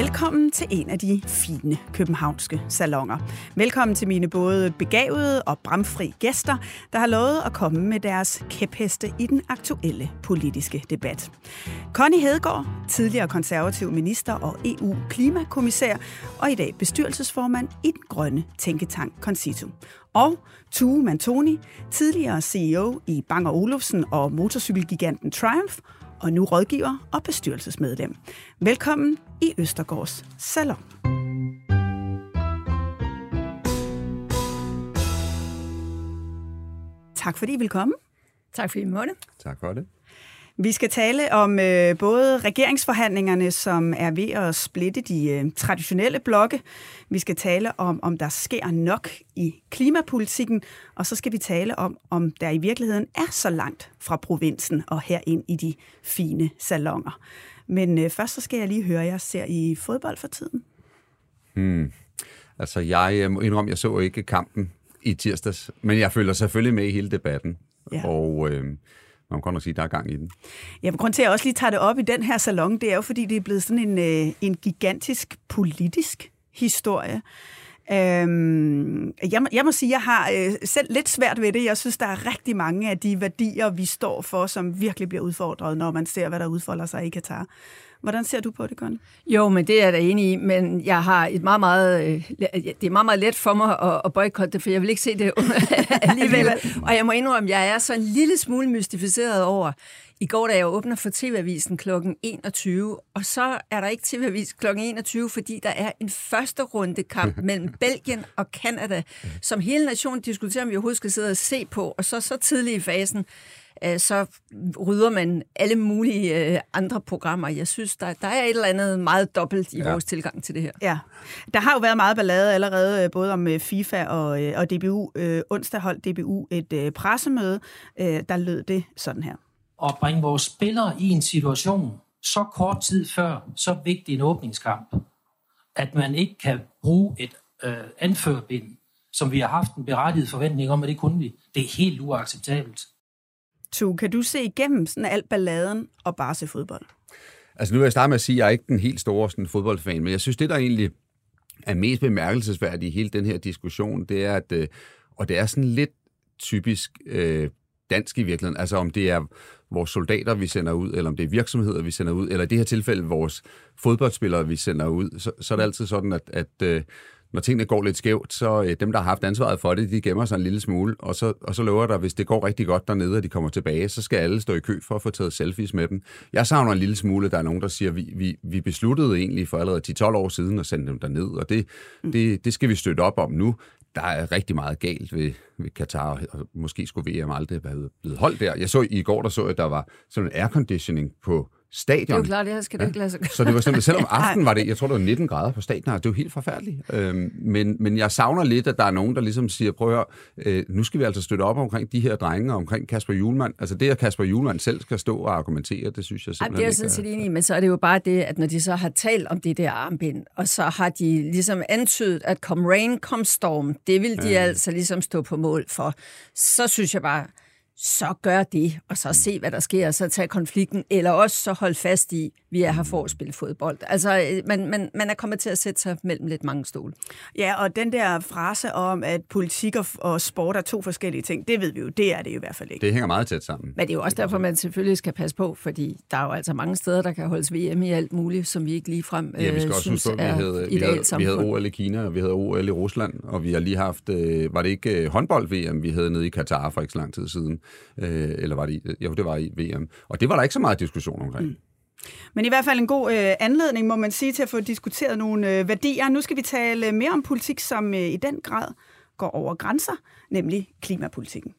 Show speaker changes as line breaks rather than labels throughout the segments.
Velkommen til en af de fine københavnske salonger. Velkommen til mine både begavede og bramfri gæster, der har lovet at komme med deres kæpheste i den aktuelle politiske debat. Connie Hedegaard, tidligere konservativ minister og EU-klimakommissær, og i dag bestyrelsesformand i den grønne tænketank Concito. Og Tue Mantoni, tidligere CEO i Bang Olufsen og motorcykelgiganten Triumph, og nu rådgiver og bestyrelsesmedlem. Velkommen i Østergårds Salon. Tak fordi I vil komme.
Tak fordi I måtte.
Tak for det.
Vi skal tale om øh, både regeringsforhandlingerne, som er ved at splitte de øh, traditionelle blokke. Vi skal tale om, om der sker nok i klimapolitikken, og så skal vi tale om, om der i virkeligheden er så langt fra provinsen og herind i de fine salonger. Men øh, først så skal jeg lige høre, jeg ser i fodbold for tiden.
Hmm. Altså, jeg øh, må indrømme, jeg så ikke kampen i tirsdags, men jeg følger selvfølgelig med i hele debatten.
Ja.
Og øh, man kan godt nok sige, at der er gang i den.
Ja, grund til, at jeg også lige tager det op i den her salon, det er jo, fordi det er blevet sådan en, øh, en gigantisk politisk historie. Øhm, jeg, må, jeg må sige, at jeg har øh, selv lidt svært ved det. Jeg synes, der er rigtig mange af de værdier, vi står for, som virkelig bliver udfordret, når man ser, hvad der udfolder sig i Katar. Hvordan ser du på det, Connie?
Jo, men det er jeg da enig i, men jeg har et meget, meget, øh, det er meget, meget let for mig at, at boykotte det, for jeg vil ikke se det alligevel. Og jeg må indrømme, at jeg er så en lille smule mystificeret over, i går, da jeg åbner for TV-avisen kl. 21, og så er der ikke TV-avis kl. 21, fordi der er en første runde kamp mellem Belgien og Kanada, som hele nationen diskuterer, om vi overhovedet skal sidde og se på, og så så tidligt i fasen, så rydder man alle mulige øh, andre programmer. Jeg synes, der, der er et eller andet meget dobbelt i ja. vores tilgang til det her.
Ja, der har jo været meget ballade allerede, øh, både om øh, FIFA og, og DBU. onsdag holdt DBU et pressemøde, der lød det sådan her.
At bringe vores spillere i en situation så kort tid før så vigtig en åbningskamp, at man ikke kan bruge et øh, anførbind, som vi har haft en berettiget forventning om, at det kunne vi. Det er helt uacceptabelt.
Tu, kan du se igennem sådan alt balladen og bare se fodbold?
Altså nu vil jeg starte med at sige, at jeg er ikke den helt store sådan, fodboldfan, men jeg synes, det der egentlig er mest bemærkelsesværdigt i hele den her diskussion, det er, at, øh, og det er sådan lidt typisk øh, dansk i virkeligheden, altså om det er vores soldater, vi sender ud, eller om det er virksomheder, vi sender ud, eller i det her tilfælde vores fodboldspillere, vi sender ud, så, så er det altid sådan, at, at øh, når tingene går lidt skævt, så øh, dem, der har haft ansvaret for det, de gemmer sig en lille smule, og så, og så lover der, hvis det går rigtig godt dernede, og de kommer tilbage, så skal alle stå i kø for at få taget selfies med dem. Jeg savner en lille smule, der er nogen, der siger, vi, vi, vi besluttede egentlig for allerede 10-12 år siden at sende dem derned, og det, mm. det, det skal vi støtte op om nu. Der er rigtig meget galt ved, ved Katar, og måske skulle VM aldrig have blevet holdt der. Jeg så i går, der så at der var sådan en airconditioning på stadion. Det er
jo klart, det her skal det ikke lade sig
Så det var sådan, selvom aften var det, jeg tror, det var 19 grader på stadion, det var helt forfærdeligt. Øhm, men, men jeg savner lidt, at der er nogen, der ligesom siger, prøv at høre, øh, nu skal vi altså støtte op omkring de her drenge, og omkring Kasper Julemand. Altså det, at Kasper Julemand selv skal stå og argumentere, det synes jeg simpelthen
Ej, det er jeg sådan set enig men så er det jo bare det, at når de så har talt om det der armbind, og så har de ligesom antydet, at come rain, come storm, det vil de ja. altså ligesom stå på mål for. Så synes jeg bare, så gør det, og så se, hvad der sker, og så tage konflikten, eller også så holde fast i, vi er her for at spille fodbold. Altså, øh, man, man, man er kommet til at sætte sig mellem lidt mange stole.
Ja, og den der frase om, at politik og, og sport er to forskellige ting, det ved vi jo, det er det jo i hvert fald ikke.
Det hænger meget tæt sammen.
Men det er jo også derfor, man selvfølgelig skal passe på, fordi der er jo altså mange steder, der kan holdes VM i alt muligt, som vi ikke lige frem
ja, vi skal
øh,
også
synes
huske,
er
vi havde, vi havde, vi havde OL i Kina, og vi havde OL i Rusland, og vi har lige haft, øh, var det ikke øh, håndbold-VM, vi havde nede i Katar for ikke så lang tid siden, øh, eller var det i, øh, jo, det var i VM. Og det var der ikke så meget diskussion omkring. Mm.
Men i hvert fald en god øh, anledning, må man sige, til at få diskuteret nogle øh, værdier. Nu skal vi tale øh, mere om politik, som øh, i den grad går over grænser, nemlig klimapolitikken.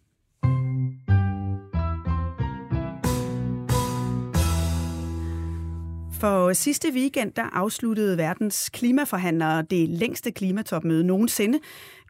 For sidste weekend der afsluttede verdens klimaforhandlere det længste klimatopmøde nogensinde,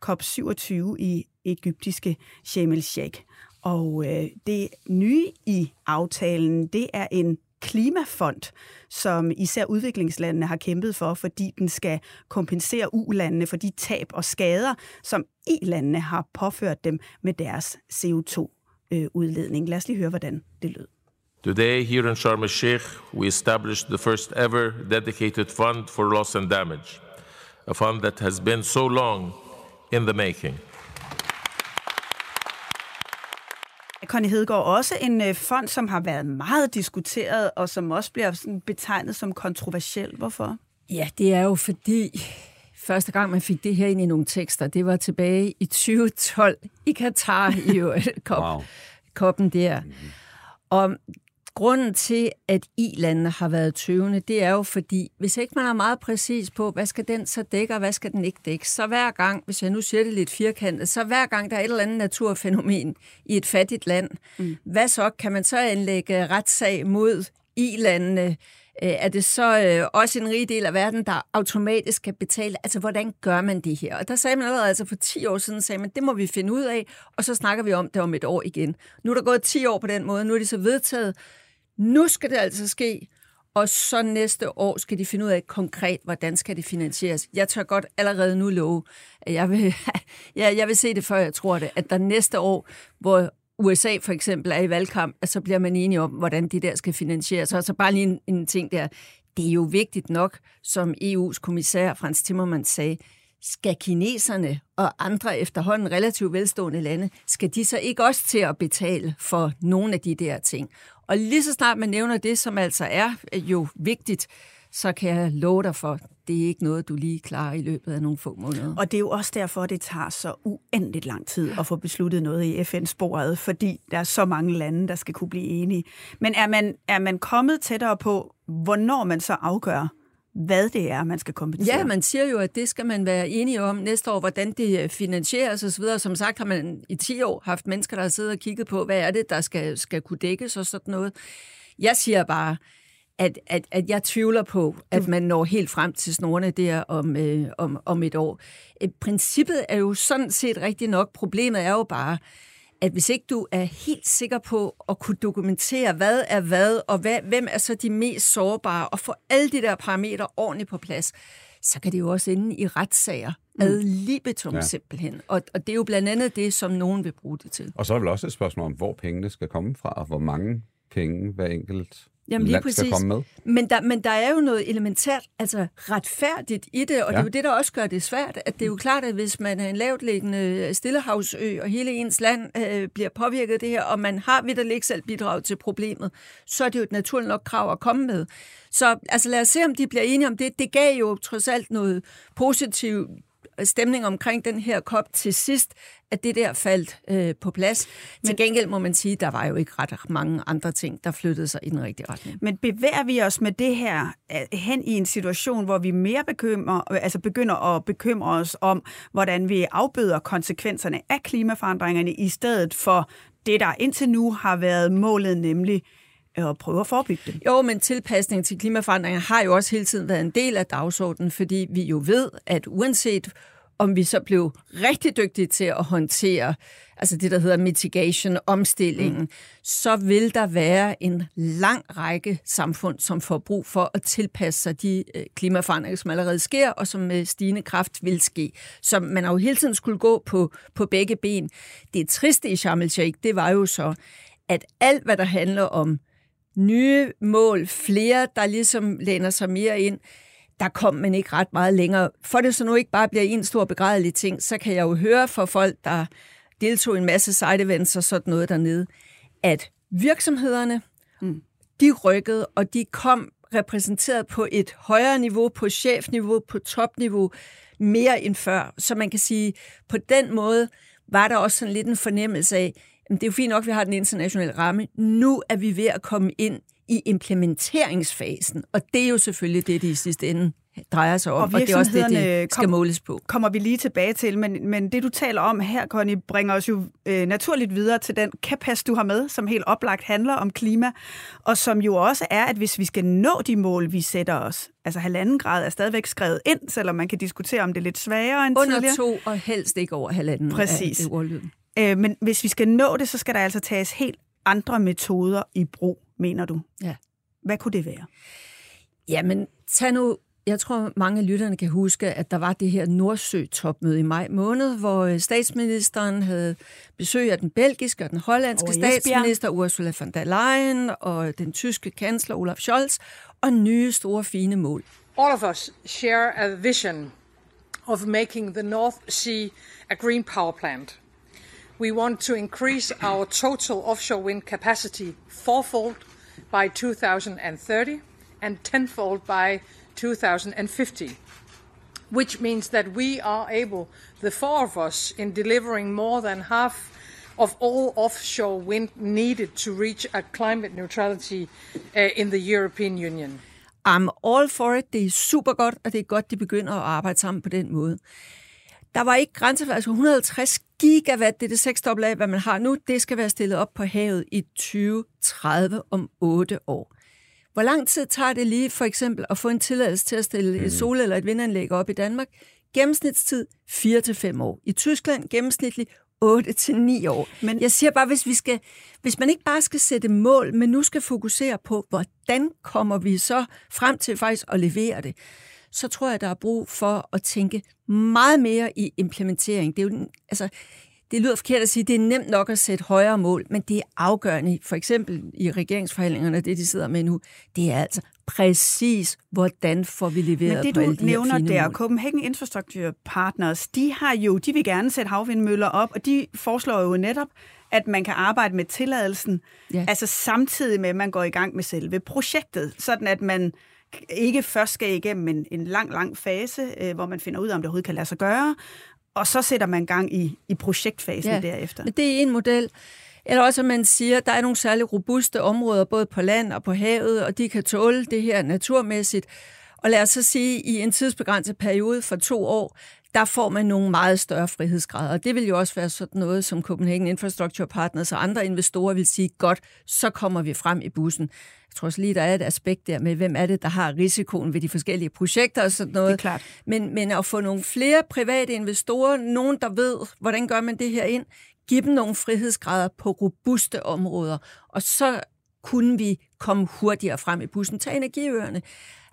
COP27 i egyptiske Sharm el-Sheikh. Og øh, det nye i aftalen, det er en klimafond, som især udviklingslandene har kæmpet for, fordi den skal kompensere ulandene for de tab og skader, som i-landene har påført dem med deres CO2-udledning. Øh, Lad os lige høre, hvordan det lød.
Today, here in Sharm el-Sheikh, we established the first ever dedicated fund for loss and damage, a fund that has been so long in the making.
Connie Hedegaard, også en øh, fond, som har været meget diskuteret, og som også bliver sådan betegnet som kontroversiel. Hvorfor?
Ja, det er jo fordi, første gang man fik det her ind i nogle tekster, det var tilbage i 2012 i Katar, i jo, kop, wow. koppen der. Mm-hmm. Og grunden til, at I-landene har været tøvende, det er jo fordi, hvis ikke man er meget præcis på, hvad skal den så dække, og hvad skal den ikke dække, så hver gang, hvis jeg nu siger det lidt firkantet, så hver gang der er et eller andet naturfænomen i et fattigt land, mm. hvad så? Kan man så anlægge retssag mod I-landene? Øh, er det så øh, også en rig del af verden, der automatisk skal betale? Altså, hvordan gør man det her? Og der sagde man allerede, altså for 10 år siden, sagde man, det må vi finde ud af, og så snakker vi om det om et år igen. Nu er der gået 10 år på den måde, nu er det så vedtaget, nu skal det altså ske, og så næste år skal de finde ud af konkret, hvordan skal det finansieres. Jeg tør godt allerede nu love, at jeg vil, ja, jeg vil se det, før jeg tror det, at der næste år, hvor USA for eksempel er i valgkamp, så bliver man enige om, hvordan de der skal finansieres. Og så altså bare lige en, en ting der. Det er jo vigtigt nok, som EU's kommissær Frans Timmermans sagde, skal kineserne og andre efterhånden relativt velstående lande, skal de så ikke også til at betale for nogle af de der ting? Og lige så snart man nævner det, som altså er øh, jo vigtigt, så kan jeg love dig for, det er ikke noget, du lige klarer i løbet af nogle få måneder.
Og det er jo også derfor, det tager så uendeligt lang tid at få besluttet noget i FN-sporet, fordi der er så mange lande, der skal kunne blive enige. Men er man, er man kommet tættere på, hvornår man så afgør, hvad det er, man skal kompensere.
Ja, man siger jo, at det skal man være enige om næste år, hvordan det øh, finansieres osv. Som sagt har man i 10 år haft mennesker, der har siddet og kigget på, hvad er det, der skal, skal kunne dækkes og sådan noget. Jeg siger bare, at, at, at jeg tvivler på, at man når helt frem til snorene der om, øh, om, om et år. Øh, princippet er jo sådan set rigtig nok. Problemet er jo bare, at hvis ikke du er helt sikker på at kunne dokumentere, hvad er hvad, og hvad, hvem er så de mest sårbare, og få alle de der parametre ordentligt på plads, så kan det jo også ende i retssager mm. ad libitum ja. simpelthen. Og, og det er jo blandt andet det, som nogen vil bruge det til.
Og så er vel også et spørgsmål om, hvor pengene skal komme fra, og hvor mange penge hver enkelt
Jamen, lige præcis. skal komme med. Men der, men der er jo noget elementært, altså retfærdigt i det, og ja. det er jo det, der også gør det svært. At det er jo klart, at hvis man er en lavtliggende stillehavsø, og hele ens land øh, bliver påvirket af det her, og man har vidt ikke selv bidrag til problemet, så er det jo et naturligt nok krav at komme med. Så altså, lad os se, om de bliver enige om det. Det gav jo trods alt noget positivt stemning omkring den her kop til sidst, at det der faldt øh, på plads. Men, til gengæld må man sige, at der var jo ikke ret mange andre ting, der flyttede sig i den rigtige retning.
Men bevæger vi os med det her øh, hen i en situation, hvor vi mere bekymrer, altså begynder at bekymre os om, hvordan vi afbøder konsekvenserne af klimaforandringerne, i stedet for det, der indtil nu har været målet, nemlig at prøve at forebygge dem.
Jo, men tilpasning til klimaforandringer har jo også hele tiden været en del af dagsordenen, fordi vi jo ved, at uanset om vi så blev rigtig dygtige til at håndtere altså det, der hedder mitigation, omstillingen, mm. så vil der være en lang række samfund, som får brug for at tilpasse sig de øh, klimaforandringer, som allerede sker, og som med stigende kraft vil ske. Så man har jo hele tiden skulle gå på, på begge ben. Det triste i Sharm el-Sheikh, det var jo så, at alt, hvad der handler om nye mål, flere, der ligesom læner sig mere ind, der kom man ikke ret meget længere. For det så nu ikke bare bliver en stor begrædelig ting, så kan jeg jo høre fra folk, der deltog i en masse side events og sådan noget dernede, at virksomhederne, mm. de rykkede, og de kom repræsenteret på et højere niveau, på chefniveau, på topniveau, mere end før. Så man kan sige, på den måde var der også sådan lidt en fornemmelse af, det er jo fint nok, at vi har den internationale ramme. Nu er vi ved at komme ind i implementeringsfasen, og det er jo selvfølgelig det, det i sidste ende drejer sig om,
Og
og, det er også det, det skal
kom-
måles på.
kommer vi lige tilbage til, men, men det du taler om her, Connie, bringer os jo øh, naturligt videre til den kapas, du har med, som helt oplagt handler om klima, og som jo også er, at hvis vi skal nå de mål, vi sætter os, altså halvanden grad er stadigvæk skrevet ind, selvom man kan diskutere, om det er lidt sværere end
Under
tidligere.
to og helst ikke over halvanden
Præcis.
af det ordlyden.
Øh, men hvis vi skal nå det, så skal der altså tages helt andre metoder i brug, mener du?
Ja.
Hvad kunne det være?
Jamen, tag nu... Jeg tror, mange af lytterne kan huske, at der var det her Nordsø-topmøde i maj måned, hvor øh, statsministeren havde besøg af den belgiske og den hollandske statsminister Ursula von der Leyen og den tyske kansler Olaf Scholz og nye store fine mål.
All of us share a vision of making the North Sea a green power plant. We want to increase our total offshore wind capacity fourfold by 2030 and tenfold by 2050, which means that we are able, the four of us, in delivering more than half of all offshore wind needed to reach a climate neutrality uh, in the European Union.
I'm all for it. Det er super godt, og det er godt, de begynder at arbejde sammen på den måde. Der var ikke grænser for, altså 150 gigawatt, det er det seksdobbelt af, hvad man har nu, det skal være stillet op på havet i 2030 om 8 år. Hvor lang tid tager det lige for eksempel at få en tilladelse til at stille et sol- eller et vindanlæg op i Danmark? Gennemsnitstid 4-5 år. I Tyskland gennemsnitligt 8-9 år. Men jeg siger bare, hvis, vi skal, hvis man ikke bare skal sætte mål, men nu skal fokusere på, hvordan kommer vi så frem til faktisk at levere det, så tror jeg, der er brug for at tænke meget mere i implementering. Det er jo, altså, det lyder forkert at sige, det er nemt nok at sætte højere mål, men det er afgørende, for eksempel i regeringsforhandlingerne, det de sidder med nu, det er altså præcis, hvordan får vi leveret
Men det,
på
du
alle de
nævner der,
mål.
Copenhagen Infrastructure Partners, de har jo, de vil gerne sætte havvindmøller op, og de foreslår jo netop, at man kan arbejde med tilladelsen,
Ja.
altså samtidig med, at man går i gang med selve projektet, sådan at man ikke først skal igennem en, en lang, lang fase, øh, hvor man finder ud af, om det overhovedet kan lade sig gøre, og så sætter man gang i, i projektfasen ja. derefter.
Men det er en model. Eller også, at man siger, at der er nogle særlig robuste områder, både på land og på havet, og de kan tåle det her naturmæssigt. Og lad os så sige, at i en tidsbegrænset periode for to år, der får man nogle meget større frihedsgrader. Og det vil jo også være sådan noget, som Copenhagen Infrastructure Partners og andre investorer vil sige, godt, så kommer vi frem i bussen. Jeg tror også lige, der er et aspekt der med, hvem er det, der har risikoen ved de forskellige projekter og sådan noget.
Det er klart.
Men, men at få nogle flere private investorer, nogen, der ved, hvordan gør man det her ind, give dem nogle frihedsgrader på robuste områder, og så kunne vi komme hurtigere frem i bussen. Tag energiøerne.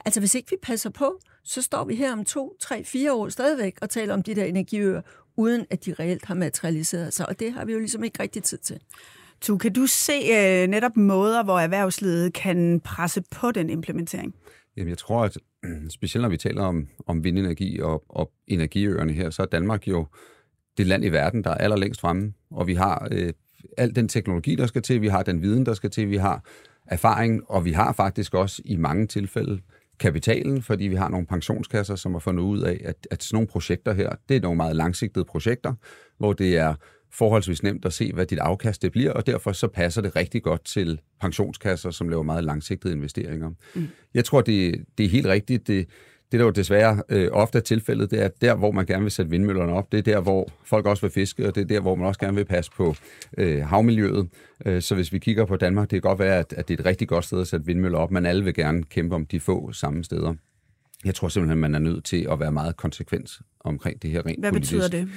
Altså, hvis ikke vi passer på, så står vi her om to, tre, fire år stadigvæk og taler om de der energiøer, uden at de reelt har materialiseret sig, og det har vi jo ligesom ikke rigtig tid til.
Tu, kan du se øh, netop måder, hvor erhvervslivet kan presse på den implementering?
Jamen, jeg tror, at specielt når vi taler om, om vindenergi og, og energiøerne her, så er Danmark jo det land i verden, der er allerlængst fremme, og vi har øh, al den teknologi, der skal til, vi har den viden, der skal til, vi har erfaring, og vi har faktisk også i mange tilfælde kapitalen, fordi vi har nogle pensionskasser, som har fundet ud af, at, at sådan nogle projekter her, det er nogle meget langsigtede projekter, hvor det er forholdsvis nemt at se, hvad dit afkast det bliver, og derfor så passer det rigtig godt til pensionskasser, som laver meget langsigtede investeringer. Mm. Jeg tror, det, det er helt rigtigt. Det, det, der jo desværre øh, ofte er tilfældet, det er, at der, hvor man gerne vil sætte vindmøllerne op, det er der, hvor folk også vil fiske, og det er der, hvor man også gerne vil passe på øh, havmiljøet. Øh, så hvis vi kigger på Danmark, det kan godt være, at, at det er et rigtig godt sted at sætte vindmøller op, men alle vil gerne kæmpe om de få samme steder. Jeg tror simpelthen, man er nødt til at være meget konsekvent omkring det her rent
Hvad
politisk.
betyder det?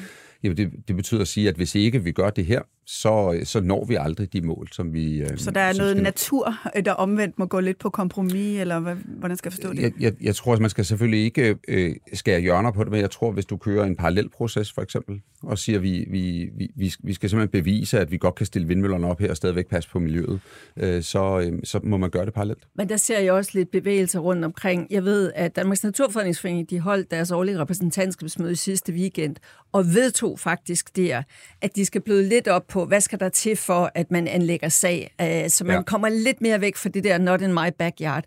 Jamen, det, det betyder at sige, at hvis ikke vi gør det her, så, så når vi aldrig de mål, som vi... øh,
Så der er noget
skal-
natur, der omvendt må gå lidt på kompromis, eller hvad, hvordan skal jeg forstå det?
Jeg, jeg, jeg tror, at man skal selvfølgelig ikke øh, skære hjørner på det, men jeg tror, hvis du kører en parallel proces for eksempel, og siger, at vi, vi, vi, vi skal simpelthen bevise, at vi godt kan stille vindmøllerne op her og stadigvæk passe på miljøet, øh, så, øh, så må man gøre det parallelt.
Men der ser jeg også lidt bevægelse rundt omkring. Jeg ved, at Danmarks Naturfredningsforening de holdt deres årlige repræsentantskabsmøde i sidste weekend, og vedtog faktisk der, at de skal bløde lidt op på, hvad skal der til for, at man anlægger sag, øh, så man
Ja.
kommer lidt mere væk fra det der not in my backyard.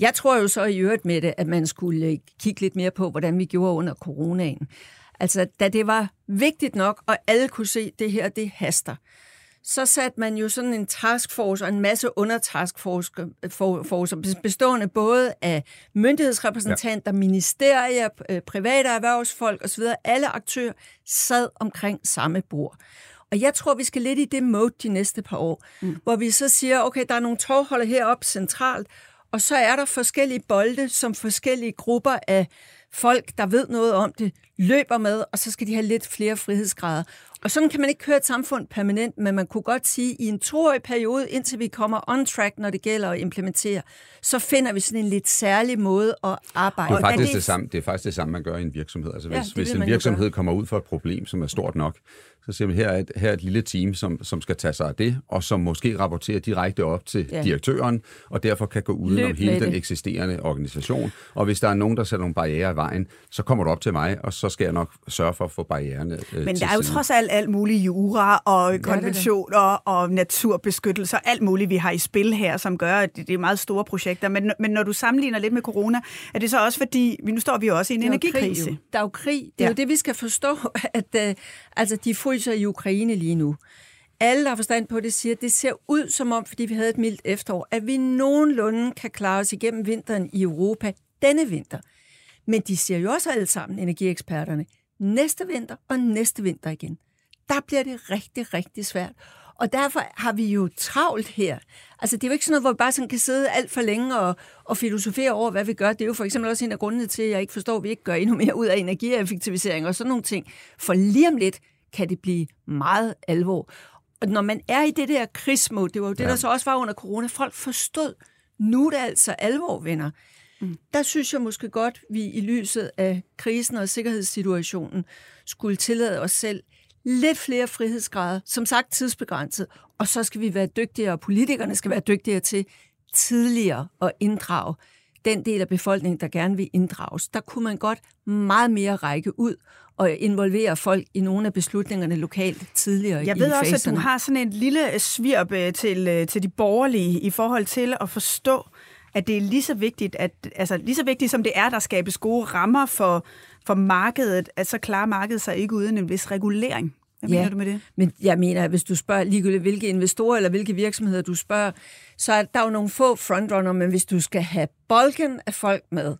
Jeg tror jo så i øvrigt med det, at man skulle øh, kigge lidt mere på, hvordan vi gjorde under coronaen. Altså, da det var vigtigt nok, og alle kunne se, at det her, det haster, så satte man jo sådan en taskforce og en masse undertaskforcer, bestående både af myndighedsrepræsentanter, ja. ministerier, private erhvervsfolk osv. Alle aktører sad omkring samme bord. Og jeg tror, vi skal lidt i det mode de næste par år, mm. hvor vi så siger, okay, der er nogle tårholder heroppe centralt, og så er der forskellige bolde, som forskellige grupper af folk, der ved noget om det, løber med, og så skal de have lidt flere frihedsgrader. Og sådan kan man ikke køre et samfund permanent, men man kunne godt sige, at i en toårig periode, indtil vi kommer on track, når det gælder at implementere, så finder vi sådan en lidt særlig måde at arbejde.
Det er faktisk, det, det, samme, det er faktisk det samme, man gør i en virksomhed. Altså hvis, ja, hvis en virksomhed kommer ud for et problem, som er stort nok, så siger man, her er et, her er et lille team, som, som skal tage sig af det, og som måske rapporterer direkte op til ja. direktøren, og derfor kan gå udenom Løb hele den det. eksisterende organisation. Og hvis der er nogen, der sætter nogle barriere i vejen, så kommer du op til mig, og så skal jeg nok sørge for at få barriererne øh,
Men der er jo trods alt alt muligt jura og konventioner og naturbeskyttelse og alt muligt, vi har i spil her, som gør, at det er meget store projekter. Men, men når du sammenligner lidt med corona, er det så også fordi, nu står vi også i en energikrise.
Krig, der er jo krig. Det er ja. jo det, vi skal forstå, at uh, altså, de forbrydelser i Ukraine lige nu. Alle, der har forstand på det, siger, at det ser ud som om, fordi vi havde et mildt efterår, at vi nogenlunde kan klare os igennem vinteren i Europa denne vinter. Men de siger jo også alle sammen, energieksperterne, næste vinter og næste vinter igen. Der bliver det rigtig, rigtig svært. Og derfor har vi jo travlt her. Altså, det er jo ikke sådan noget, hvor vi bare sådan kan sidde alt for længe og, og filosofere over, hvad vi gør. Det er jo for eksempel også en af grundene til, at jeg ikke forstår, at vi ikke gør endnu mere ud af energieffektivisering og sådan nogle ting. For lige om lidt kan det blive meget alvor. Og når man er i det der krigsmål, det var jo det, ja. der så også var under corona, folk forstod, nu er det altså alvor, venner. Mm. Der synes jeg måske godt, vi i lyset af krisen og sikkerhedssituationen skulle tillade os selv lidt flere frihedsgrader, som sagt tidsbegrænset, og så skal vi være dygtigere, og politikerne skal være dygtigere til tidligere at inddrage den del af befolkningen, der gerne vil inddrages. Der kunne man godt meget mere række ud og involvere folk i nogle af beslutningerne lokalt tidligere
Jeg ved også, faserne. at du har sådan en lille svirp øh, til, øh, til de borgerlige i forhold til at forstå, at det er lige så vigtigt, at, altså, lige så vigtigt som det er, der skabes gode rammer for, for markedet, at så klarer markedet sig ikke uden en vis regulering. Hvad ja, mener du med det?
Men jeg mener, at hvis du spørger ligegyldigt, hvilke investorer eller hvilke virksomheder du spørger, så er der jo nogle få frontrunner, men hvis du skal have bolken af folk med,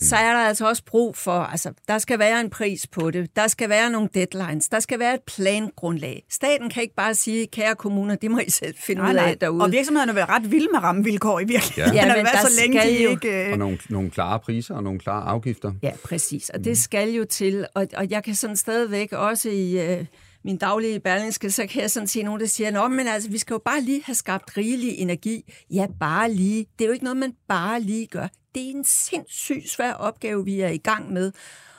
så er der altså også brug for, altså, der skal være en pris på det, der skal være nogle deadlines, der skal være et plangrundlag. Staten kan ikke bare sige, kære kommuner, det må I selv finde nej, ud af derude.
Og virksomhederne vil være ret vilde med rammevilkår i virkeligheden. Ja, ja men der så længe skal de jo... ikke...
Og nogle, nogle klare priser og nogle klare afgifter.
Ja, præcis. Og det skal jo til, og, og jeg kan sådan stadigvæk også i... Øh, min daglige berlingske, så kan jeg sådan sige nogen, der siger, Nå, men altså, vi skal jo bare lige have skabt rigelig energi. Ja, bare lige. Det er jo ikke noget, man bare lige gør. Det er en sindssygt svær opgave, vi er i gang med.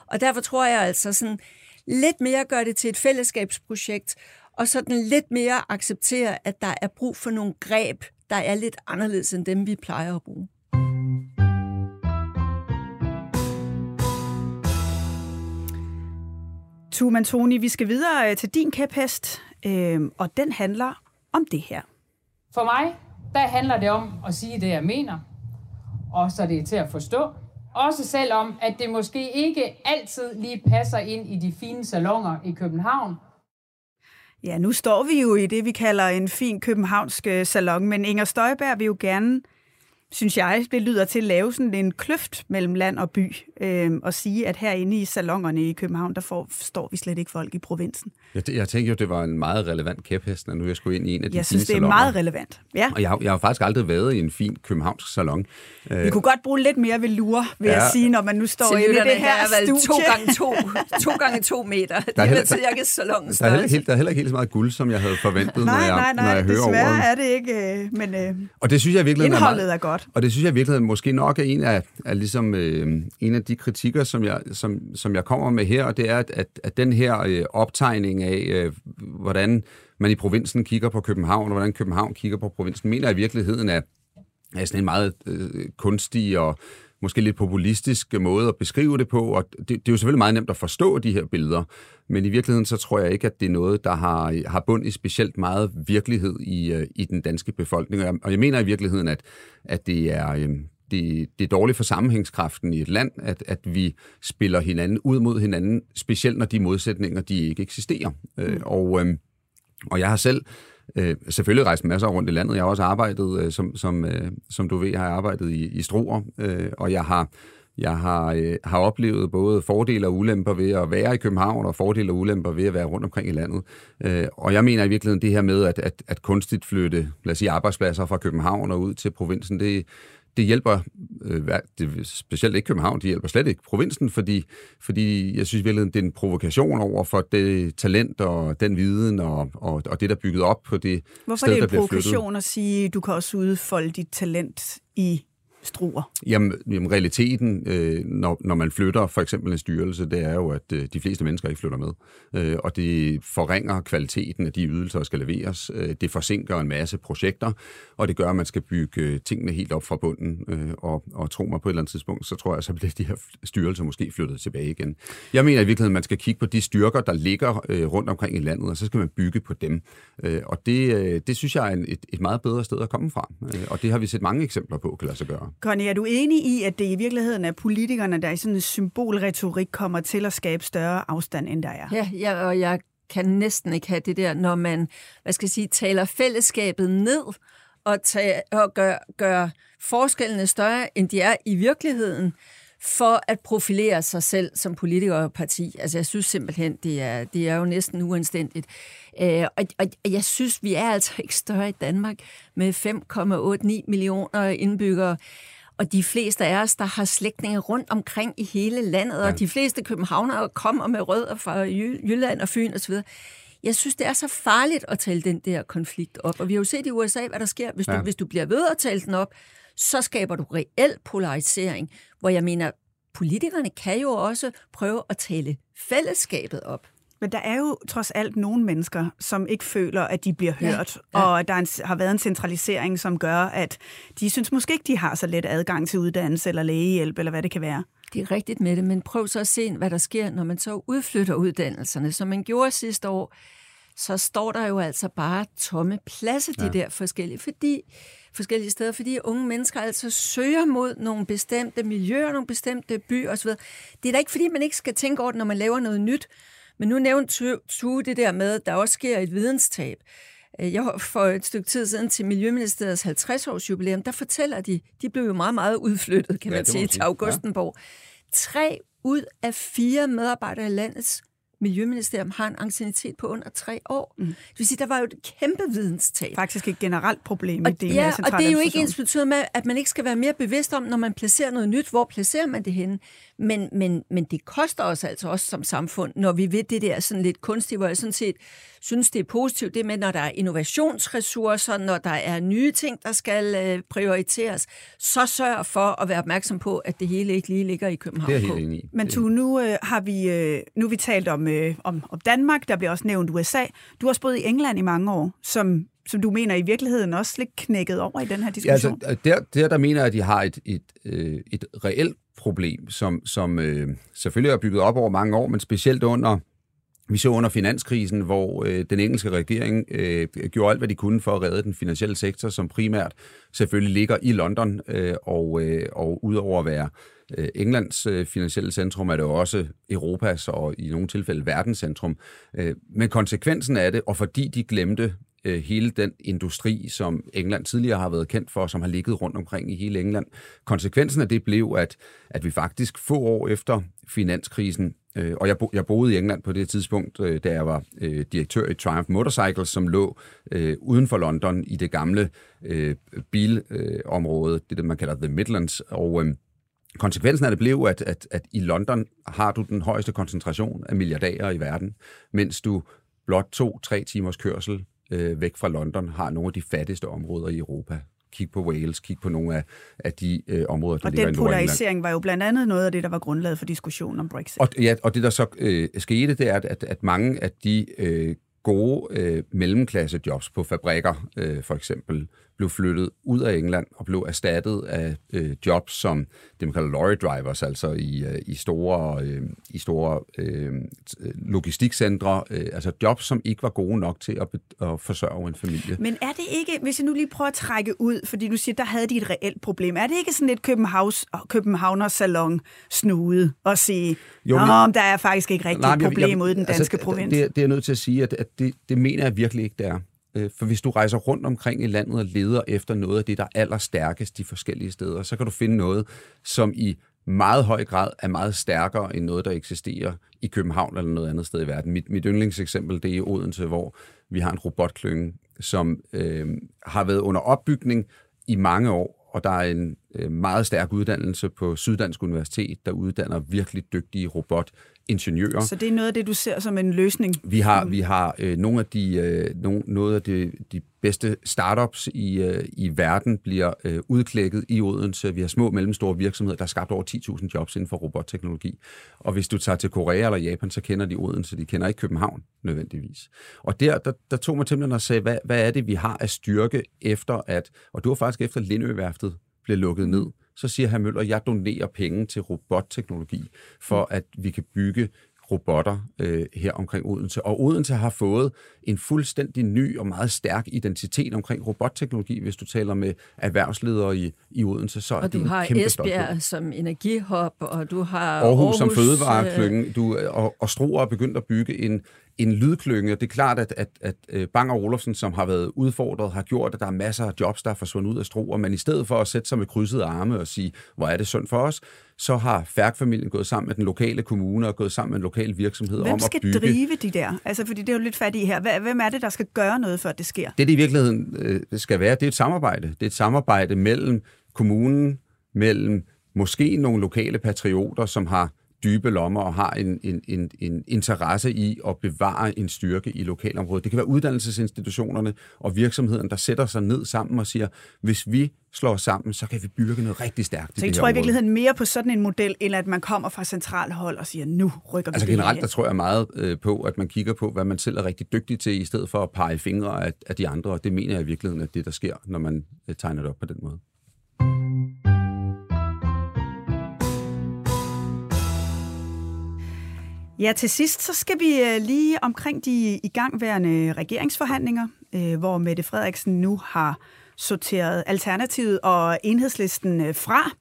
Og derfor tror jeg altså sådan, lidt mere gør det til et fællesskabsprojekt, og sådan lidt mere acceptere, at der er brug for nogle greb, der er lidt anderledes end dem, vi plejer at bruge.
Tuman Toni, vi skal videre øh, til din kæphest, øh, og den handler om det her.
For mig, der handler det om at sige det, jeg mener, og så det er til at forstå. Også selvom, at det måske ikke altid lige passer ind i de fine salonger i København.
Ja, nu står vi jo i det, vi kalder en fin københavnsk øh, salon, men Inger Støjberg vil jo gerne synes jeg, det lyder til at lave sådan en kløft mellem land og by, øh, og sige, at herinde i salongerne i København, der får, står vi slet ikke folk i provinsen.
Jeg, jeg tænker jo, det var en meget relevant kæphest, når nu jeg skulle ind i en af de
Jeg synes, det er salonger. meget relevant. Ja.
Og jeg, jeg har faktisk aldrig været i en fin københavnsk salon.
Vi øh, kunne godt bruge lidt mere velure, vil ja. jeg sige, når man nu står i det her, her studie.
To gange to, to gange to meter. Det er vel cirka salonens
der er, heller, der er heller ikke helt så meget guld, som jeg havde forventet,
nej,
når jeg,
nej, nej,
når jeg hører over
desværre er det ikke, øh, men øh,
og det synes jeg virkelig
indholdet er, meget, er godt.
Og det synes jeg virkelig måske nok er en af, er ligesom, øh, en af de kritikker, som jeg, som, som jeg kommer med her, og det er, at, at, den her øh, optegning af, øh, hvordan man i provinsen kigger på København, og hvordan København kigger på provinsen, mener jeg i virkeligheden er, er sådan en meget øh, kunstig og måske lidt populistisk måde at beskrive det på, og det, det er jo selvfølgelig meget nemt at forstå de her billeder, men i virkeligheden så tror jeg ikke, at det er noget, der har, har bund i specielt meget virkelighed i, øh, i den danske befolkning, og jeg, og jeg mener i virkeligheden, at, at det er... Øh, det, det er dårligt for sammenhængskraften i et land, at, at vi spiller hinanden ud mod hinanden, specielt når de modsætninger, de ikke eksisterer. Øh, mm. og, øh, og jeg har selv øh, selvfølgelig rejst masser rundt i landet. Jeg har også arbejdet, øh, som, som, øh, som du ved, har jeg arbejdet i, i Struer, øh, og jeg har jeg har, øh, har oplevet både fordele og ulemper ved at være i København, og fordele og ulemper ved at være rundt omkring i landet. Øh, og jeg mener i virkeligheden det her med at, at, at kunstigt flytte lad os sige, arbejdspladser fra København og ud til provinsen, det, det hjælper øh, det, specielt ikke København, det hjælper slet ikke provinsen, fordi, fordi jeg synes virkelig, det er en provokation over for det talent og den viden og, og, og det, der er bygget op på det
Hvorfor
sted,
er det en provokation
flyttet.
at sige, du kan også udfolde dit talent i struer?
Jamen, jamen realiteten, øh, når, når man flytter for eksempel en styrelse, det er jo, at øh, de fleste mennesker ikke flytter med. Øh, og det forringer kvaliteten af de ydelser, der skal leveres. Øh, det forsinker en masse projekter, og det gør, at man skal bygge øh, tingene helt op fra bunden. Øh, og, og tro mig på et eller andet tidspunkt, så tror jeg, så bliver de her styrelser måske flyttet tilbage igen. Jeg mener i virkeligheden, at man skal kigge på de styrker, der ligger øh, rundt omkring i landet, og så skal man bygge på dem. Øh, og det, øh, det synes jeg er en, et, et meget bedre sted at komme fra. Øh, og det har vi set mange eksempler på, kan lade sig gøre.
Conny, er du enig i, at det i virkeligheden er politikerne, der i sådan en symbolretorik kommer til at skabe større afstand, end der er?
Ja, ja, og jeg kan næsten ikke have det der, når man, hvad skal jeg sige, taler fællesskabet ned og, tage, og gør, gør forskellene større, end de er i virkeligheden, for at profilere sig selv som politiker og parti. Altså, jeg synes simpelthen, det er, det er jo næsten uanstændigt. Øh, og, og jeg synes, vi er altså ikke større i Danmark med 5,89 millioner indbyggere. Og de fleste af os, der har slægtninge rundt omkring i hele landet, ja. og de fleste københavnere kommer med rødder fra Jylland og Fyn osv., jeg synes, det er så farligt at tale den der konflikt op. Og vi har jo set i USA, hvad der sker. Hvis, ja. du, hvis du bliver ved at tale den op, så skaber du reel polarisering, hvor jeg mener, politikerne kan jo også prøve at tale fællesskabet op.
Men der er jo trods alt nogle mennesker, som ikke føler, at de bliver hørt, ja, ja. og der en, har været en centralisering, som gør, at de synes måske ikke, de har så let adgang til uddannelse eller lægehjælp, eller hvad det kan være.
Det er rigtigt med det, men prøv så at se, hvad der sker, når man så udflytter uddannelserne, som man gjorde sidste år. Så står der jo altså bare tomme pladser, de ja. der forskellige, fordi, forskellige steder, fordi unge mennesker altså søger mod nogle bestemte miljøer, nogle bestemte byer osv. Det er da ikke, fordi man ikke skal tænke over det, når man laver noget nyt, men nu nævnte Tue det der med, at der også sker et videnstab. Jeg var for et stykke tid siden til Miljøministeriets 50-års jubilæum, der fortæller de, de blev jo meget, meget udflyttet, kan ja, man sige, til Augustenborg. Ja. Tre ud af fire medarbejdere i landets Miljøministerium har en ancienitet på under tre år. Mm. Det vil sige, der var jo et kæmpe videnstab.
Faktisk et generelt problem
og,
i det
Ja, og det er jo ikke ens betydning med, at man ikke skal være mere bevidst om, når man placerer noget nyt, hvor placerer man det henne. Men, men, men det koster os altså også som samfund, når vi ved det der sådan lidt kunstigt, hvor jeg sådan set synes, det er positivt, det med, når der er innovationsressourcer, når der er nye ting, der skal øh, prioriteres, så sørg for at være opmærksom på, at det hele ikke lige ligger i København.
Det er helt enig
Men tu, nu øh, har vi øh, nu har vi talt om, øh, om, om Danmark, der bliver også nævnt USA. Du har også boet i England i mange år, som som du mener i virkeligheden også lidt knækket over i den her diskussion?
Ja, altså, der, der, der mener jeg, at de har et, et, et, et reelt problem, som, som øh, selvfølgelig er bygget op over mange år, men specielt under vi så under finanskrisen, hvor øh, den engelske regering øh, gjorde alt, hvad de kunne for at redde den finansielle sektor, som primært selvfølgelig ligger i London, øh, og, øh, og udover at være øh, Englands øh, finansielle centrum, er det også Europas og i nogle tilfælde verdenscentrum. Øh, men konsekvensen af det, og fordi de glemte øh, hele den industri, som England tidligere har været kendt for, som har ligget rundt omkring i hele England. Konsekvensen af det blev, at, at vi faktisk få år efter finanskrisen, øh, og jeg, bo, jeg boede i England på det tidspunkt, øh, da jeg var øh, direktør i Triumph Motorcycles, som lå øh, uden for London i det gamle øh, bilområde, øh, det det, man kalder The Midlands, og øh, Konsekvensen af det blev, at, at, at i London har du den højeste koncentration af milliardærer i verden, mens du blot to-tre timers kørsel øh, væk fra London har nogle af de fattigste områder i Europa. Kig på Wales, kig på nogle af, af de øh, områder, der
og
ligger i
den polarisering var jo blandt andet noget af det, der var grundlaget for diskussionen om Brexit.
Og, ja, og det der så øh, skete, det er, at, at mange af de øh, gode øh, mellemklassejobs på fabrikker, øh, for eksempel, blev flyttet ud af England og blev erstattet af øh, jobs som det, man kalder lorry drivers, altså i, øh, i store, øh, i store øh, logistikcentre, øh, altså jobs, som ikke var gode nok til at, at forsørge en familie.
Men er det ikke, hvis jeg nu lige prøver at trække ud, fordi du siger, der havde de et reelt problem, er det ikke sådan lidt Københavns, Københavner salon snude og sige, jo, men, der er faktisk ikke rigtig et problem jeg, ud i den altså, danske altså, provins?
Det, det er jeg nødt til at sige, at, at det, det mener jeg virkelig ikke, det er. Øh, for hvis du rejser rundt omkring i landet og leder efter noget af det, der er allerstærkest de forskellige steder, så kan du finde noget, som i meget høj grad er meget stærkere end noget, der eksisterer i København eller noget andet sted i verden. Mit, mit yndlingseksempel, det er i Odense, hvor vi har en robotklynge, som øh, har været under opbygning i mange år, og der er en øh, meget stærk uddannelse på Syddansk Universitet, der uddanner virkelig dygtige robot robotingeniører.
Så det er noget af det, du ser som en løsning?
Vi har, vi har øh, nogle af de, øh, no, noget af de, de bedste startups i, øh, i verden bliver øh, udklækket i Odense. Vi har små og mellemstore virksomheder, der har skabt over 10.000 jobs inden for robotteknologi. Og hvis du tager til Korea eller Japan, så kender de Odense, de kender ikke København nødvendigvis. Og der, der, der tog mig simpelthen og sagde, hvad, hvad er det, vi har af styrke efter at, og det var faktisk efter Lindøværftet blev lukket ned, så siger herr Møller, jeg donerer penge til robotteknologi, for at vi kan bygge robotter øh, her omkring Odense. Og Odense har fået en fuldstændig ny og meget stærk identitet omkring robotteknologi. Hvis du taler med erhvervsledere i, i Odense, så er
og
det
du
en
har
kæmpe
Esbjerg
stolthed.
som energihop, og du har
Aarhus,
Aarhus
som
øh,
fødevareklynge, du, og, og Struer er begyndt at bygge en, en lydklynge. Det er klart, at, at, at øh, Bang og Olufsen, som har været udfordret, har gjort, at der er masser af jobs, der er forsvundet ud af Struer, men i stedet for at sætte sig med krydsede arme og sige, hvor er det synd for os, så har Færk-familien gået sammen med den lokale kommune og gået sammen med en lokal virksomhed
Hvem
om at
skal
bygge...
drive de der? Altså, fordi det er jo lidt fat i her. Hvem er det, der skal gøre noget, før det sker?
Det, det i virkeligheden øh, skal være, det er et samarbejde. Det er et samarbejde mellem kommunen, mellem måske nogle lokale patrioter, som har dybe lommer og har en, en, en, en interesse i at bevare en styrke i lokalområdet. Det kan være uddannelsesinstitutionerne og virksomheden, der sætter sig ned sammen og siger, hvis vi slår os sammen, så kan vi bygge noget rigtig stærkt i
Så jeg
det her
tror i
område.
virkeligheden mere på sådan en model, end at man kommer fra central hold og siger, nu rykker vi
Altså generelt, der tror jeg meget øh, på, at man kigger på, hvad man selv er rigtig dygtig til, i stedet for at pege fingre af, af de andre. Og det mener jeg i virkeligheden, at det, der sker, når man øh, tegner det op på den måde.
Ja, til sidst så skal vi øh, lige omkring de igangværende regeringsforhandlinger, øh, hvor Mette Frederiksen nu har sorteret Alternativet og Enhedslisten øh, fra.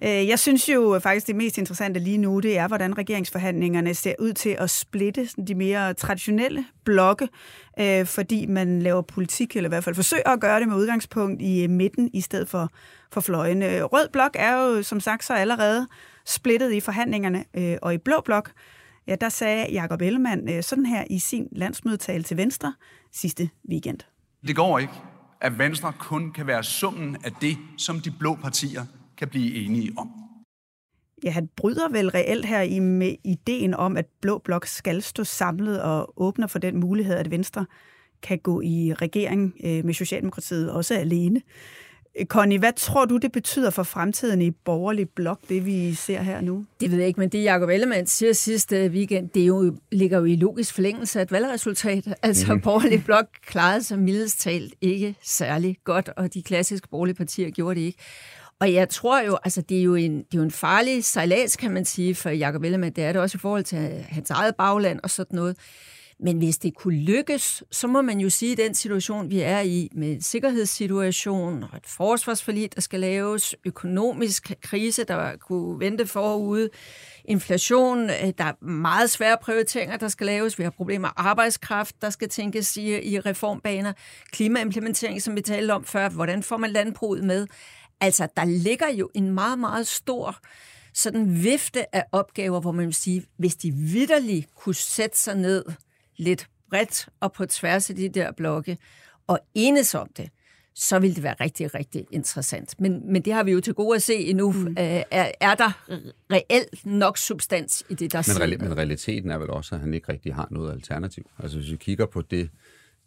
Jeg synes jo faktisk, det mest interessante lige nu, det er, hvordan regeringsforhandlingerne ser ud til at splitte de mere traditionelle blokke, fordi man laver politik, eller i hvert fald forsøger at gøre det med udgangspunkt i midten, i stedet for, for fløjene. Rød blok er jo som sagt så allerede splittet i forhandlingerne, og i blå blok, ja, der sagde Jakob Ellemann øh, sådan her i sin landsmødetale til Venstre sidste weekend.
Det går ikke, at Venstre kun kan være summen af det, som de blå partier kan blive enige om.
Ja, han bryder vel reelt her i med ideen om, at Blå Blok skal stå samlet og åbner for den mulighed, at Venstre kan gå i regering øh, med Socialdemokratiet også alene. Connie, hvad tror du, det betyder for fremtiden i borgerlig blok, det vi ser her nu?
Det ved jeg ikke, men det Jacob Ellemann siger sidste weekend, det er jo, ligger jo i logisk forlængelse af et valgresultat. Altså, mm-hmm. borgerlig blok klarede sig mildest talt ikke særlig godt, og de klassiske borgerlige partier gjorde det ikke. Og jeg tror jo, altså det er jo en, det er jo en farlig sejlads, kan man sige, for Jacob Ellemann. Det er det også i forhold til hans eget bagland og sådan noget. Men hvis det kunne lykkes, så må man jo sige, at den situation, vi er i, med en sikkerhedssituation og et forsvarsforlig, der skal laves, økonomisk krise, der kunne vente forude, inflation, øh, der er meget svære prioriteringer, der skal laves, vi har problemer med arbejdskraft, der skal tænkes i, i reformbaner, klimaimplementering, som vi talte om før, hvordan får man landbruget med? Altså, der ligger jo en meget, meget stor sådan vifte af opgaver, hvor man vil sige, hvis de vidderligt kunne sætte sig ned lidt bredt og på tværs af de der blokke og enes om det, så ville det være rigtig, rigtig interessant. Men, men det har vi jo til gode at se endnu. Mm. Er, er der reelt nok substans i det, der
Men,
siger?
men realiteten er vel også, at han ikke rigtig har noget alternativ. Altså hvis vi kigger på det,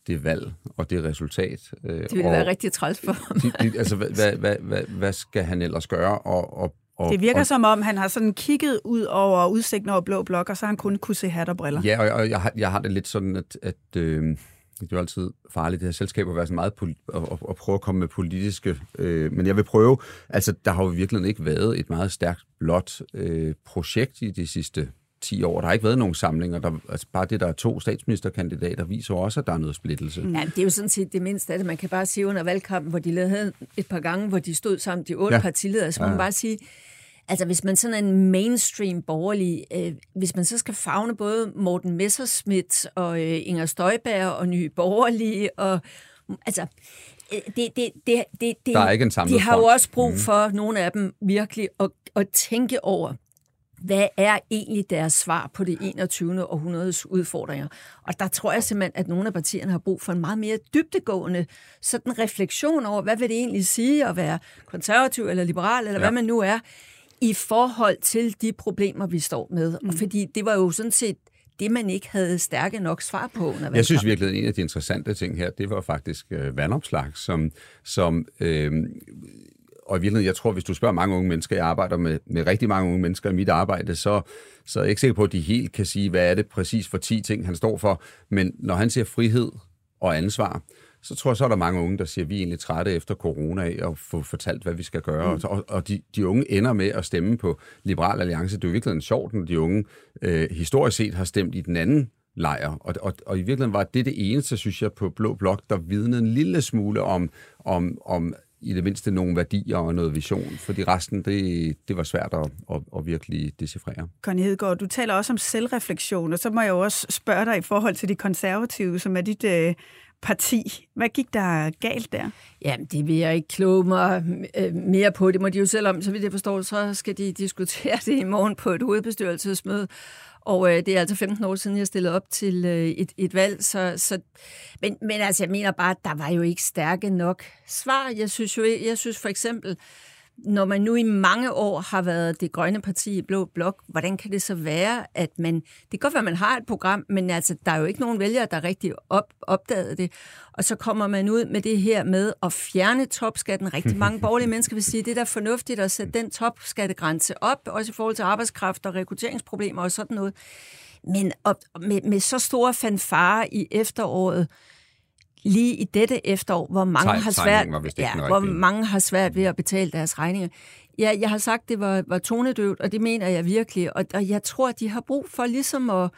det valg og det resultat. Øh,
Det ville
og
være rigtig træls for ham.
De, de, altså, hvad, hvad, hvad, hvad, hvad skal han ellers gøre? Og, og, og,
Det virker
og,
som om, han har sådan kigget ud over udsigten over Blå Blok, og så har han kun kunne se hat og briller.
Ja, og, og jeg, har, jeg har det lidt sådan, at, at øh, det er jo altid farligt, det her selskab, at være så meget og, og, prøve at komme med politiske... Øh, men jeg vil prøve... Altså, der har jo virkelig ikke været et meget stærkt blot øh, projekt i de sidste 10 år. Der har ikke været nogen samlinger. Der, altså, bare det, der er to statsministerkandidater, viser også, at der er noget splittelse.
Ja, det er jo sådan set det mindste af det. Man kan bare sige under valgkampen, hvor de havde et par gange, hvor de stod sammen, de otte
Ja.
partiledere, så
Ja,
man bare sige, Altså, hvis man sådan er en mainstream borgerlig, øh, hvis man så skal fagne både Morten Messerschmidt og øh, Inger Støjberg og Nye Borgerlige, og altså, øh, det, det, det, det, det,
Der er ikke en
de har jo
front.
også brug for, mm. nogle af dem, virkelig at, at tænke over, hvad er egentlig deres svar på det 21. århundredes udfordringer? Og der tror jeg simpelthen, at nogle af partierne har brug for en meget mere dybtegående sådan refleksion over, hvad vil det egentlig sige at være konservativ eller liberal, eller ja. hvad man nu er, i forhold til de problemer, vi står med. Mm. Og fordi det var jo sådan set det, man ikke havde stærke nok svar på. Under
Jeg synes virkelig, at en af de interessante ting her, det var faktisk øh, vandopslag, som, som øh, og i virkeligheden, jeg tror, hvis du spørger mange unge mennesker, jeg arbejder med, med rigtig mange unge mennesker i mit arbejde, så, så er jeg ikke sikker på, at de helt kan sige, hvad er det præcis for 10 ting, han står for. Men når han siger frihed og ansvar, så tror jeg, så er der mange unge, der siger, at vi er egentlig trætte efter corona af at få fortalt, hvad vi skal gøre. Mm. Og, og de, de unge ender med at stemme på Liberal Alliance. Det er jo virkelig sjovt, når de unge øh, historisk set har stemt i den anden lejr. Og, og, og i virkeligheden var det det eneste, synes jeg, på Blå Blok, der vidnede en lille smule om, om, om i det mindste nogle værdier og noget vision, fordi resten, det, det var svært at, at, at virkelig decifrere.
Connie Hedegaard, du taler også om selvreflektion, og så må jeg jo også spørge dig i forhold til de konservative, som er dit øh, parti. Hvad gik der galt der?
Jamen, det vil jeg ikke kloge mig øh, mere på. Det må de jo selv om, så vidt jeg forstår, så skal de diskutere det i morgen på et hovedbestyrelsesmøde. Og øh, det er altså 15 år siden, jeg stillede op til øh, et, et valg. Så, så, men, men altså, jeg mener bare, at der var jo ikke stærke nok svar. Jeg synes jo, jeg synes for eksempel, når man nu i mange år har været det grønne parti i Blå Blok, hvordan kan det så være, at man... Det kan godt være, at man har et program, men altså, der er jo ikke nogen vælgere, der rigtig op, opdagede det. Og så kommer man ud med det her med at fjerne topskatten. Rigtig mange borgerlige mennesker vil sige, at det er da fornuftigt at sætte den topskattegrænse op, også i forhold til arbejdskraft og rekrutteringsproblemer og sådan noget. Men op, med, med så store fanfare i efteråret, lige i dette efterår, hvor mange,
Teg-
har svært, ja, hvor mange har svært ved at betale deres regninger. Ja, jeg har sagt, det var, var tonedøvt, og det mener jeg virkelig. Og, og jeg tror, de har brug for ligesom at,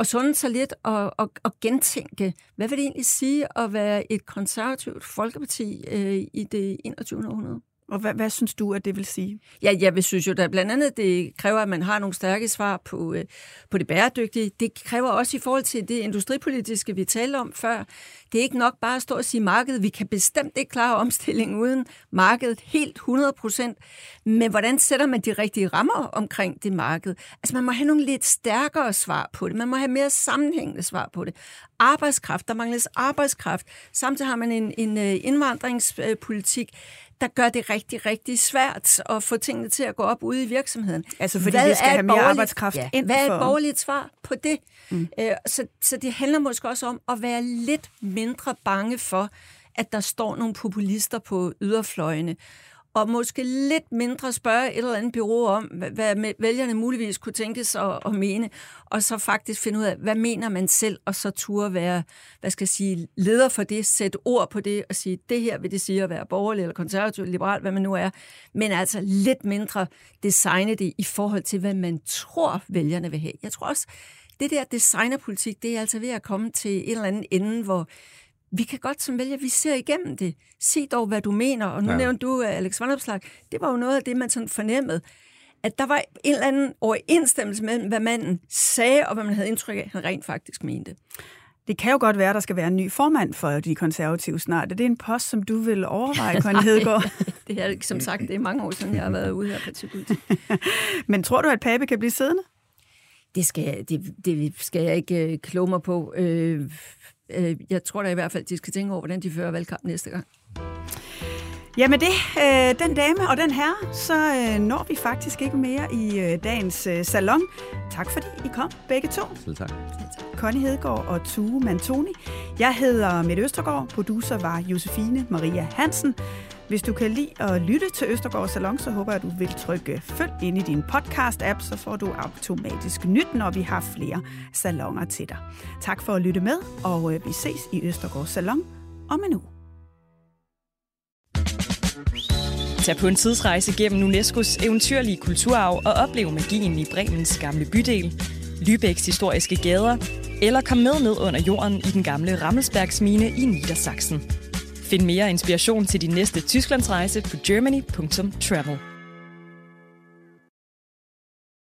at sunde sig lidt og, og, og gentænke, hvad vil det egentlig sige at være et konservativt folkeparti øh, i det 21. århundrede?
Og hvad, hvad synes du, at det vil sige?
Ja, jeg vil synes jo, at blandt andet det kræver, at man har nogle stærke svar på, øh, på det bæredygtige. Det kræver også i forhold til det industripolitiske, vi talte om før. Det er ikke nok bare at stå og sige markedet. Vi kan bestemt ikke klare omstilling uden markedet helt 100 procent. Men hvordan sætter man de rigtige rammer omkring det marked? Altså man må have nogle lidt stærkere svar på det. Man må have mere sammenhængende svar på det. Arbejdskraft, der mangles arbejdskraft. Samtidig har man en, en øh, indvandringspolitik, der gør det rigtig, rigtig svært at få tingene til at gå op ude i virksomheden.
Altså fordi
Hvad
vi skal have mere arbejdskraft
ja,
ind
Hvad er et borgerligt svar på det? Mm. Øh, så, så det handler måske også om at være lidt mindre bange for, at der står nogle populister på yderfløjene, og måske lidt mindre spørge et eller andet bureau om, hvad, vælgerne muligvis kunne tænkes at, at mene, og så faktisk finde ud af, hvad mener man selv, og så turde være, hvad skal jeg sige, leder for det, sætte ord på det, og sige, det her vil det sige at være borgerlig, eller konservativ, eller liberal, hvad man nu er, men altså lidt mindre designe det i forhold til, hvad man tror, vælgerne vil have. Jeg tror også, det der designerpolitik, det er altså ved at komme til en eller anden ende, hvor vi kan godt som vælger, vi ser igennem det. Sig dog, hvad du mener. Og nu
Ja.
nævnte du uh, Alex Vanopslag. Det var jo noget af det, man sådan fornemmede. At der var en eller anden overensstemmelse mellem, hvad manden sagde, og hvad man havde indtryk af, han rent faktisk mente.
Det kan jo godt være, at der skal være en ny formand for de konservative snart. Er det en post, som du vil overveje, Connie Hedegaard?
det er som sagt, det er mange år siden, jeg har været ude her på partipolitik.
Men tror du, at Pape kan blive siddende?
Det skal, jeg, det, det skal jeg ikke øh, kloge mig på. Øh, øh, jeg tror da i hvert fald, de skal tænke over, hvordan de fører valgkamp næste gang.
Ja, med det, øh, den dame og den herre, så øh, når vi faktisk ikke mere i øh, dagens øh, salon. Tak fordi I kom, begge to.
Selv tak.
Connie Hedegaard og Tue Mantoni. Jeg hedder Mette Østergaard, producer var Josefine Maria Hansen. Hvis du kan lide at lytte til Østergaard Salon, så håber jeg, at du vil trykke følg ind i din podcast-app, så får du automatisk nyt, når vi har flere salonger til dig. Tak for at lytte med, og øh, vi ses i Østergaard Salon om en uge.
Tag på en tidsrejse gennem UNESCO's eventyrlige kulturarv og oplev magien i Bremens gamle bydel, Lübecks historiske gader, eller kom med ned under jorden i den gamle Rammelsbergsmine i Niedersachsen. Find mere inspiration til din næste Tysklandsrejse på germany.travel.